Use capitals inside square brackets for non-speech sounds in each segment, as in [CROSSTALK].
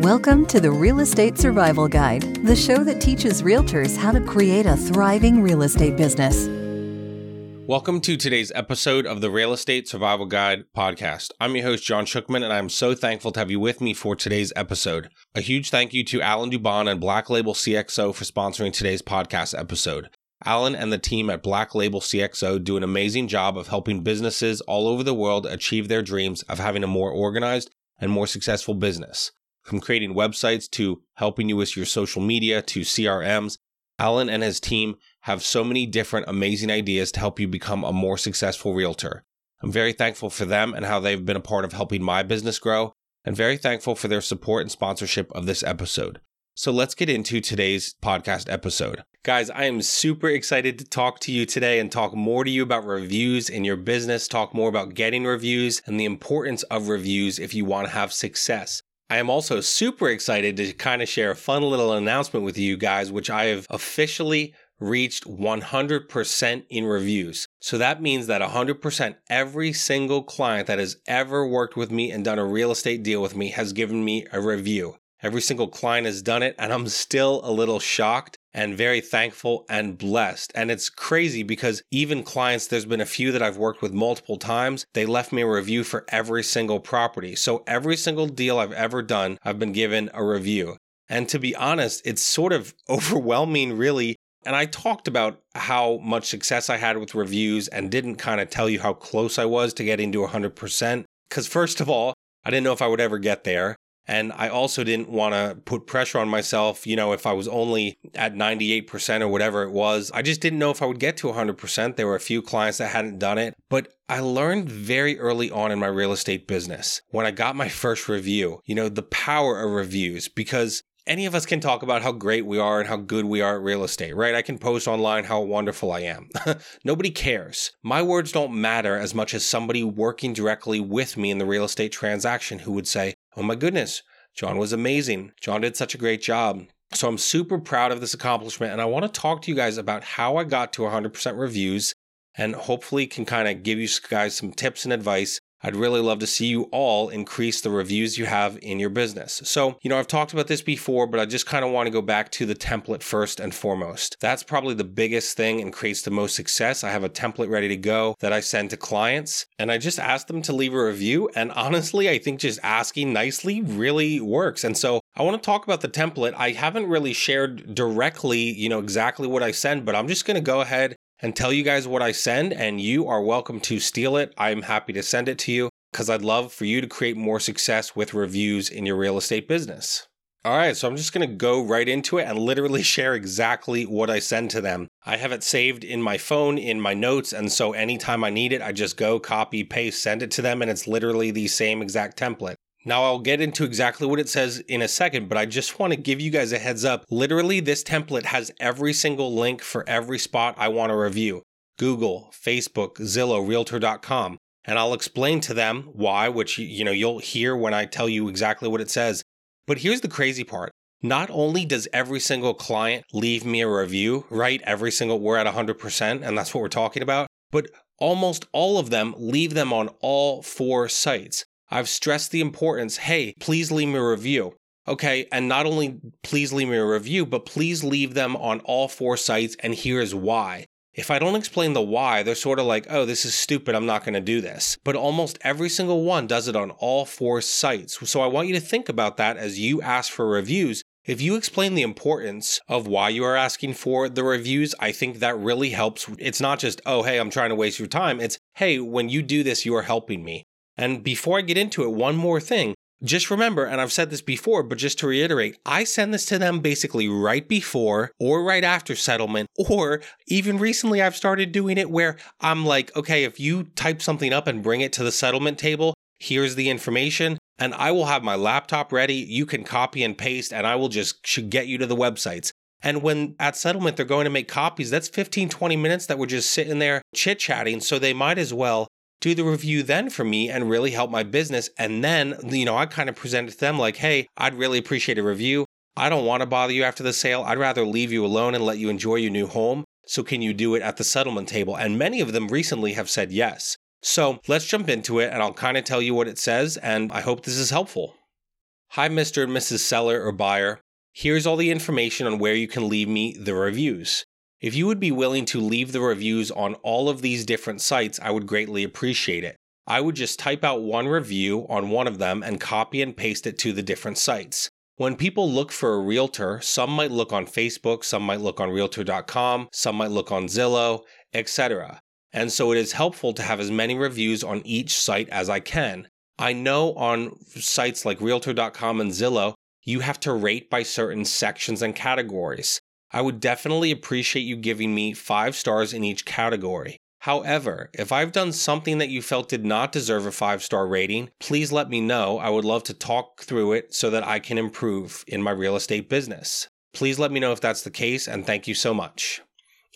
Welcome to the Real Estate Survival Guide, the show that teaches realtors how to create a thriving real estate business. Welcome to today's episode of the Real Estate Survival Guide podcast. I'm your host, John Shookman, and I'm so thankful to have you with me for today's episode. A huge thank you to Alan Dubon and Black Label CXO for sponsoring today's podcast episode. Alan and the team at Black Label CXO do an amazing job of helping businesses all over the world achieve their dreams of having a more organized and more successful business. From creating websites to helping you with your social media to CRMs, Alan and his team have so many different amazing ideas to help you become a more successful realtor. I'm very thankful for them and how they've been a part of helping my business grow, and very thankful for their support and sponsorship of this episode. So let's get into today's podcast episode. Guys, I am super excited to talk to you today and talk more to you about reviews in your business, talk more about getting reviews and the importance of reviews if you want to have success. I am also super excited to kind of share a fun little announcement with you guys, which I have officially reached 100% in reviews. So that means that 100% every single client that has ever worked with me and done a real estate deal with me has given me a review. Every single client has done it, and I'm still a little shocked and very thankful and blessed. And it's crazy because even clients, there's been a few that I've worked with multiple times, they left me a review for every single property. So every single deal I've ever done, I've been given a review. And to be honest, it's sort of [LAUGHS] overwhelming, really. And I talked about how much success I had with reviews and didn't kind of tell you how close I was to getting to 100%. Because, first of all, I didn't know if I would ever get there. And I also didn't want to put pressure on myself, you know, if I was only at 98% or whatever it was. I just didn't know if I would get to 100%. There were a few clients that hadn't done it. But I learned very early on in my real estate business when I got my first review, you know, the power of reviews because any of us can talk about how great we are and how good we are at real estate, right? I can post online how wonderful I am. [LAUGHS] Nobody cares. My words don't matter as much as somebody working directly with me in the real estate transaction who would say, Oh my goodness, John was amazing. John did such a great job. So I'm super proud of this accomplishment. And I want to talk to you guys about how I got to 100% reviews and hopefully can kind of give you guys some tips and advice I'd really love to see you all increase the reviews you have in your business. So, you know, I've talked about this before, but I just kind of want to go back to the template first and foremost. That's probably the biggest thing and creates the most success. I have a template ready to go that I send to clients and I just ask them to leave a review. And honestly, I think just asking nicely really works. And so I want to talk about the template. I haven't really shared directly, you know, exactly what I send, but I'm just going to go ahead and tell you guys what I send, and you are welcome to steal it. I'm happy to send it to you because I'd love for you to create more success with reviews in your real estate business. All right, so I'm just to go right into it and literally [LAUGHS] share exactly what I send to them. I have it saved in my phone, in my notes, and so anytime I need it, I just go copy, paste, send it to them, and it's literally the same exact template. Now, I'll get into exactly what it says in a second, but I just want to give you guys a heads up. Literally, this template has every single link for every spot I want to review Google, Facebook, Zillow, Realtor.com. And I'll explain to them why, which you know you'll hear when I tell you exactly what it says. But here's the crazy part. Not only does every single client leave me a review, right? Every single, we're at 100%, and that's what we're talking about, but almost all of them leave them on all four sites. I've stressed the importance hey, please leave me a review. Okay, and not only please leave me a review, but please leave them on all four sites, and here's why. If I don't explain the why, they're sort of like, oh, this is stupid, I'm not going to do this. But almost every single one does it on all four sites. So I want you to think about that as you ask for reviews. If you explain the importance of why you are asking for the reviews, I think that really helps. It's not just, oh, hey, I'm trying to waste your time. It's, hey, when you do this, you are helping me. And before I get into it, one more thing. Just remember, and I've said this before, but just to reiterate, I send this to them basically right before or right after settlement, [LAUGHS] or even recently I've started doing it where I'm like, okay, if you type something up and bring it to the settlement table, here's the information, and I will have my laptop ready. You can copy and paste, and I will just get you to the websites. And when at settlement they're going to make copies, that's 15, 20 minutes that we're just sitting there chit chatting. So they might as well do the review then for me and really help my business. And then, you know, I kind of present it to them like, hey, I'd really appreciate a review. I don't want to bother you after the sale. I'd rather leave you alone and let you enjoy your new home. So, can you do it at the settlement table? And many of them recently have said yes. So, let's jump into it and I'll kind of tell you what it says. And I hope this is helpful. Hi, Mr. and Mrs. Seller or buyer. Here's all the information on where you can leave me the reviews. If you would be willing to leave the reviews on all of these different sites, I would greatly appreciate it. I would just type out one review on one of them and copy and paste it to the different sites. When people look for a realtor, some might look on Facebook, some might look on realtor.com, some might look on Zillow, etc. And so it is helpful to have as many reviews on each site as I can. I know on sites like realtor.com and Zillow, you have to rate by certain sections and categories. I would definitely appreciate you giving me five stars in each category. However, if I've done something that you felt did not deserve a five star rating, please let me know. I would love to talk through it so that I can improve in my real estate business. Please let me know if that's the case, and thank you so much.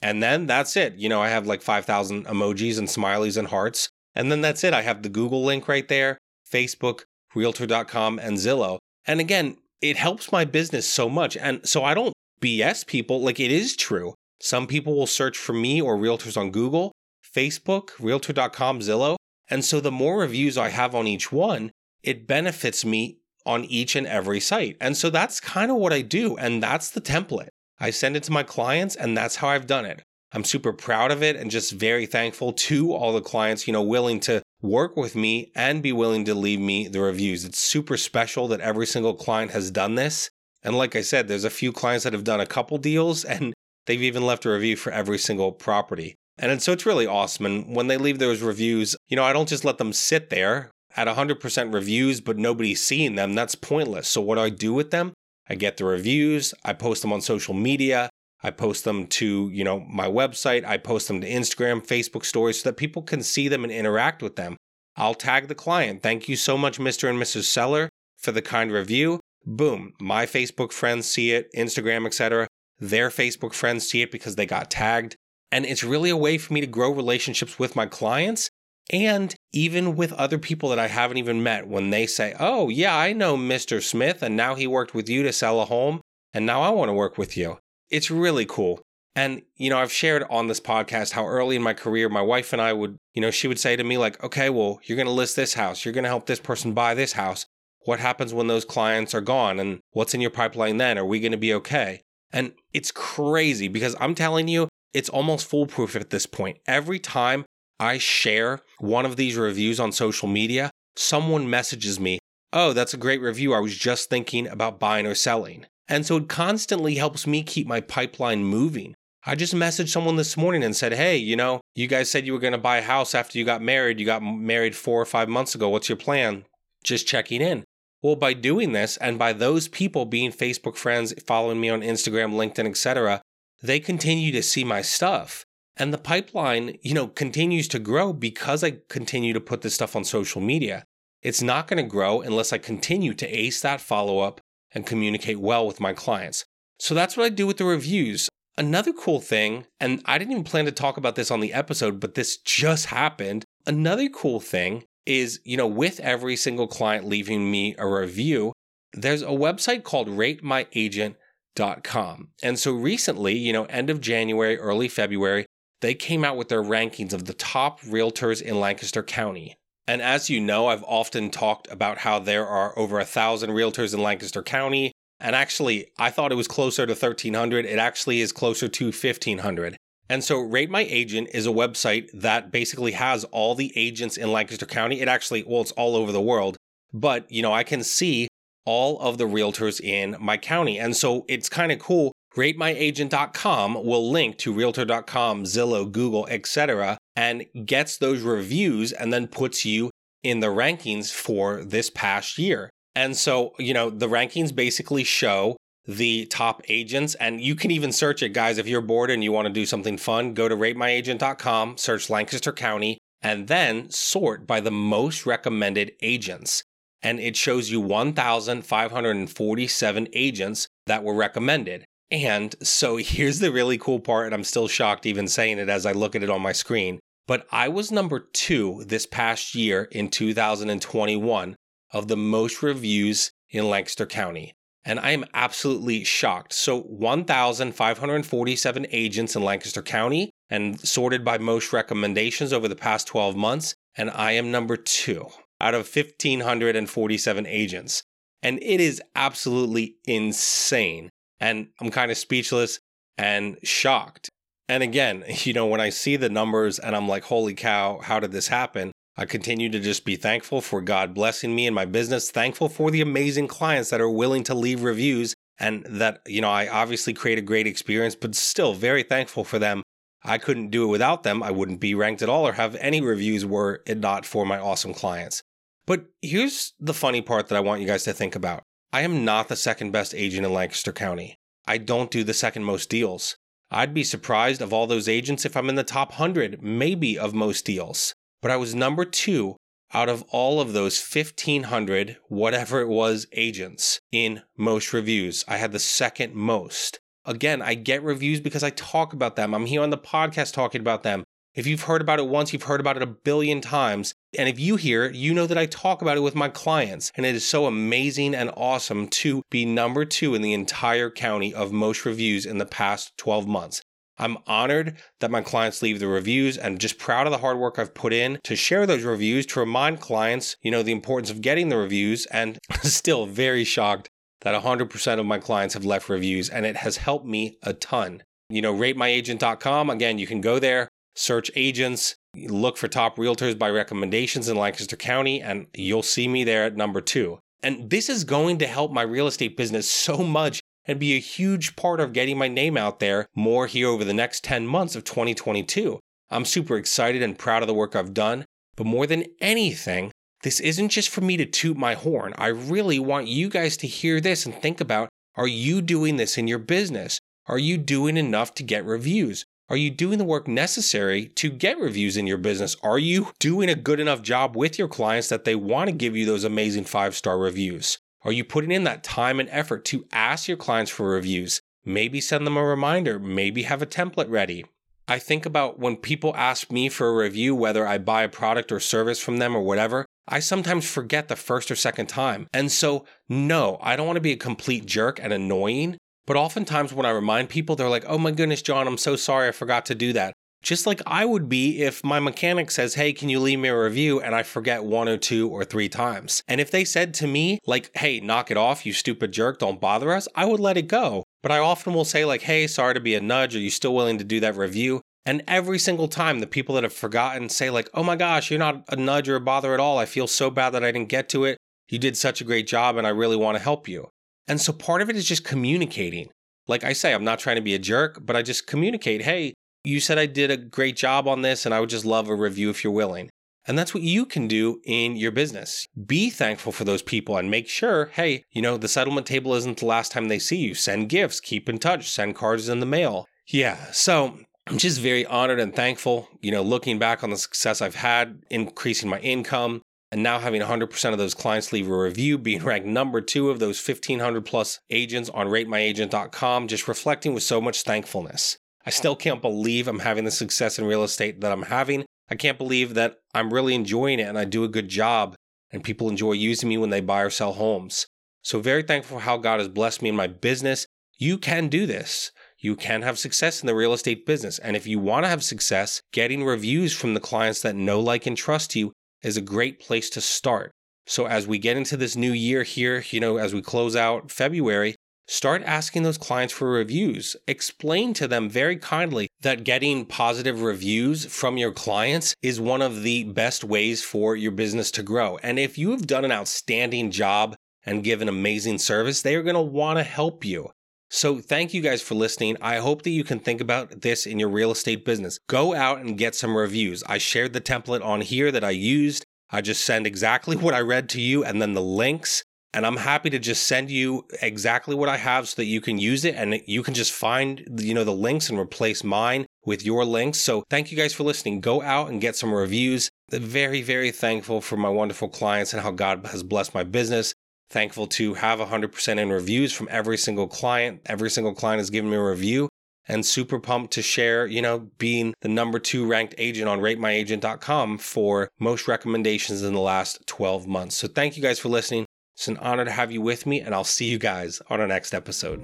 And then that's it. You know, I have like 5,000 emojis and smileys and hearts. And then that's it. I have the Google link right there, Facebook, realtor.com, and Zillow. And again, it helps my business so much. And so I don't BS people. Like it is true. Some people will search for me or realtors on Google. Facebook, Realtor.com, Zillow. And so the more reviews I have on each one, it benefits me on each and every site. And so that's kind of what I do. And that's the template. I send it to my clients, and that's how I've done it. I'm super proud of it and just very thankful to all the clients, you know, willing to work with me and be willing to leave me the reviews. It's super special that every single client has done this. And like I said, there's a few clients that have done a couple deals and they've even left a review for every single property. And so it's really awesome. And when they leave those reviews, you know, I don't just let them sit there at 100% reviews, but nobody's seeing them. That's pointless. So what do I do with them? I get the reviews, I post them on social media, I post them to, you know, my website, I post them to Instagram, Facebook stories so that people can see them and interact with them. I'll tag the client. Thank you so much, Mr. and Mrs. Seller, for the kind review. Boom, my Facebook friends see it, Instagram, etc. Their Facebook friends see it because they got tagged. And it's really a way for me to grow relationships with my clients and even with other people that I haven't even met when they say, Oh, yeah, I know Mr. Smith, and now he worked with you to sell a home, and now I want to work with you. It's really cool. And, you know, I've shared on this podcast how early in my career, my wife and I would, you know, she would say to me, like, okay, well, you're going to list this house. You're going to help this person buy this house. What happens when those clients are gone? And what's in your pipeline then? Are we going to be okay? And it's crazy because I'm telling you, it's almost foolproof at this point. Every time I share one of these reviews on social media, someone messages me, Oh, that's a great review. I was just thinking about buying or selling. And so it constantly helps me keep my pipeline moving. I just messaged someone this morning and said, Hey, you know, you guys said you were going to buy a house after you got married. You got married four or five months ago. What's your plan? Just checking in. Well, by doing this and by those people being Facebook friends, following me on Instagram, LinkedIn, etc., they continue to see my stuff. And the pipeline, you know, continues to grow because I continue to put this stuff on social media. It's not going to grow unless I continue to ace that follow up and communicate well with my clients. So that's what I do with the reviews. Another cool thing, and I didn't even plan to talk about this on the episode, but this just happened. Another cool thing is, you know, with every single client leaving me a review, there's a website called ratemyagent.com. And so recently, you know, end of January, early February, they came out with their rankings of the top realtors in Lancaster County. And as you know, I've often talked about how there are over a thousand realtors in Lancaster County. And actually, I thought it was closer to 1,300. It actually is closer to 1,500. And so Rate My Agent is a website that basically has all the agents in Lancaster County. It actually, well, it's all over the world, but you know, I can see all of the realtors in my county. And so it's kind of cool. RateMyAgent.com will link to Realtor.com, Zillow, Google, etc., and gets those reviews and then puts you in the rankings for this past year. And so, you know, the rankings basically show the top agents. And you can even search it, guys. If you're bored and you want to do something fun, go to ratemyagent.com, search Lancaster County, and then sort by the most recommended agents. And it shows you 1,547 agents that were recommended. And so [LAUGHS] here's the really cool part, and I'm still shocked even saying it as I look at it on my screen. But I was number two this past year in 2021 of the most reviews in Lancaster County and I am absolutely shocked. So, 1,547 agents in Lancaster County and sorted by most recommendations over the past 12 months, and I am number two out of 1,547 agents. And it is absolutely insane. And I'm kind of speechless and shocked. And again, [LAUGHS] you know, when I see the numbers and I'm like, holy cow, how did this happen? I continue to just be thankful for God blessing me and my business, thankful for the amazing clients that are willing to leave reviews and that, you know, I obviously create a great experience, but still very thankful for them. I couldn't do it without them. I wouldn't be ranked at all or have any reviews were it not for my awesome clients. But here's the funny part that I want you guys to think about. I am not the second best agent in Lancaster County. I don't do the second most deals. I'd be surprised of all those agents if I'm in the top 100, maybe of most deals. But I was number two out of all of those 1500, whatever it was, agents in most reviews. I had the second most. Again, I get reviews because I talk about them. I'm here on the podcast talking about them. If you've heard about it once, you've heard about it a billion times. And if you hear it, you know that I talk about it with my clients. And it is so amazing and awesome to be number two in the entire county of most reviews in the past 12 months. I'm honored that my clients leave the reviews and just proud of the hard work I've put in to share those reviews to remind clients, you know, the importance of getting the reviews and [LAUGHS] still very shocked that 100% of my clients have left reviews and it has helped me a ton. You know, ratemyagent.com, again, you can go there, search agents, look for top realtors by recommendations in Lancaster County, and you'll see me there at number two. And this is going to help my real estate business so much and be a huge part of getting my name out there more here over the next 10 months of 2022. I'm super excited and proud of the work I've done, but more than anything, this isn't just for me to toot my horn. I really want you guys to hear this and think about are you doing this in your business? Are you doing enough to get reviews? Are you doing the work necessary to get reviews in your business? Are you doing a good enough job with your clients that they want to give you those amazing five star reviews? Are you putting in that time and effort to ask your clients for reviews? Maybe send them a reminder, maybe have a template ready. I think about when people ask me for a review, whether I buy a product or service from them or whatever, I sometimes forget the first or second time. And so, no, I don't want to be a complete jerk and annoying. But oftentimes, when I remind people, they're like, oh my goodness, John, I'm so sorry I forgot to do that. Just like I would be if my mechanic says, Hey, can you leave me a review? And I forget one or two or three times. And if they said to me, like, Hey, knock it off, you stupid jerk, don't bother us, I would let it go. But I often will say, like, Hey, sorry to be a nudge. Are you still willing to do that review? And every single time, the people that have forgotten say, like, oh my gosh, you're not a nudge or a bother at all. I feel so bad that I didn't get to it. You did such a great job, and I really want to help you. And so part of it is just communicating. Like I say, I'm not trying to be a jerk, but I just communicate, hey, you said I did a great job on this, and I would just love a review if you're willing. And that's what you can do in your business. Be thankful for those people and make sure, hey, you know, the settlement table isn't the last time they see you. Send gifts, keep in touch, send cards in the mail. Yeah. So I'm just very honored and thankful, you know, looking back on the success I've had, increasing my income, and now having 100% of those clients leave a review, being ranked number two of those 1,500 plus agents on ratemyagent.com, just reflecting with so much thankfulness. I still can't believe I'm having the success in real estate that I'm having. I can't believe that I'm really enjoying it and I do a good job and people enjoy using me when they buy or sell homes. So, very thankful for how God has blessed me in my business. You can do this you can have success in the real estate business. And if you want to have success, getting reviews from the clients that know, like, and trust you is a great place to start. So as we get into this new year here, you know, as we close out February, start asking those clients for reviews. Explain to them very kindly that getting positive reviews from your clients is one of the best ways for your business to grow. And if you have done an outstanding job and given amazing service, they are going to want to help you. So, thank you guys for listening. I hope that you can think about this in your real estate business. Go out and get some reviews. I shared the template on here that I used. I just send exactly [LAUGHS] what I read to you and then the links. And I'm happy to just send you exactly what I have so that you can use it and you can just find, you know, the links and replace mine with your links. So thank you guys for listening. Go out and get some reviews. Very, very thankful for my wonderful clients and how God has blessed my business. Thankful to have 100% in reviews from every single client. Every single client has given me a review and super pumped to share, you know, being the number two ranked agent on ratemyagent.com for most recommendations in the last 12 months. So thank you guys for listening. It's an honor to have you with me, and I'll see you guys on our next episode.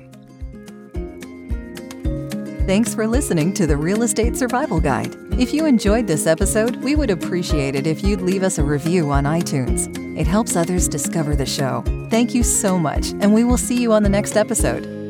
Thanks for listening to the Real Estate Survival Guide. If you enjoyed this episode, we would appreciate it if you'd leave us a review on iTunes. It helps others discover the show. Thank you so much, and we will see you on the next episode.